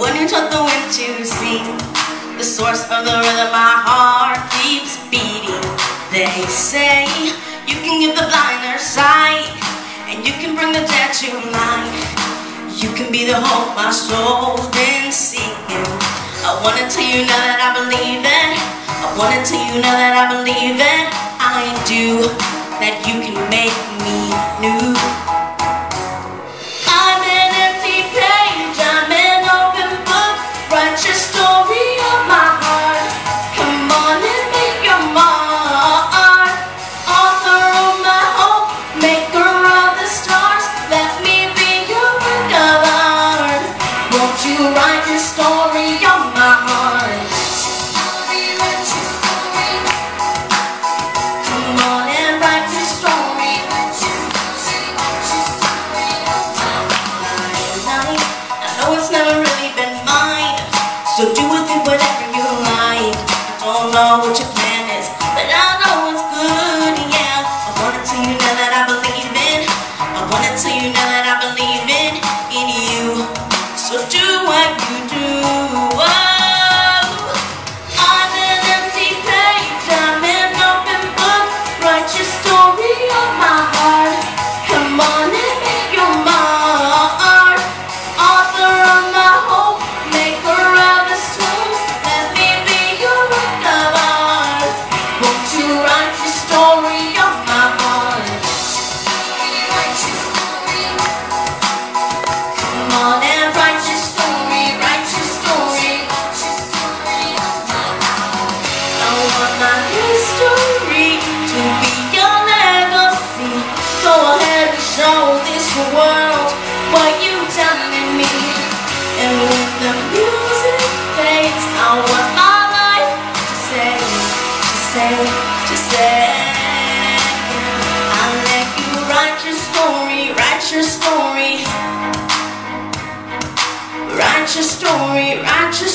when you taught the wind to sing, the source of the rhythm my heart keeps beating. They say you can give the blind their sight, and you can bring the dead to life. You can be the hope my soul's been seeking. I wanna tell you now that I believe it. I wanna tell you now that I believe it. I do. That you can to say, I'll let you write your story, write your story. Write your story, write your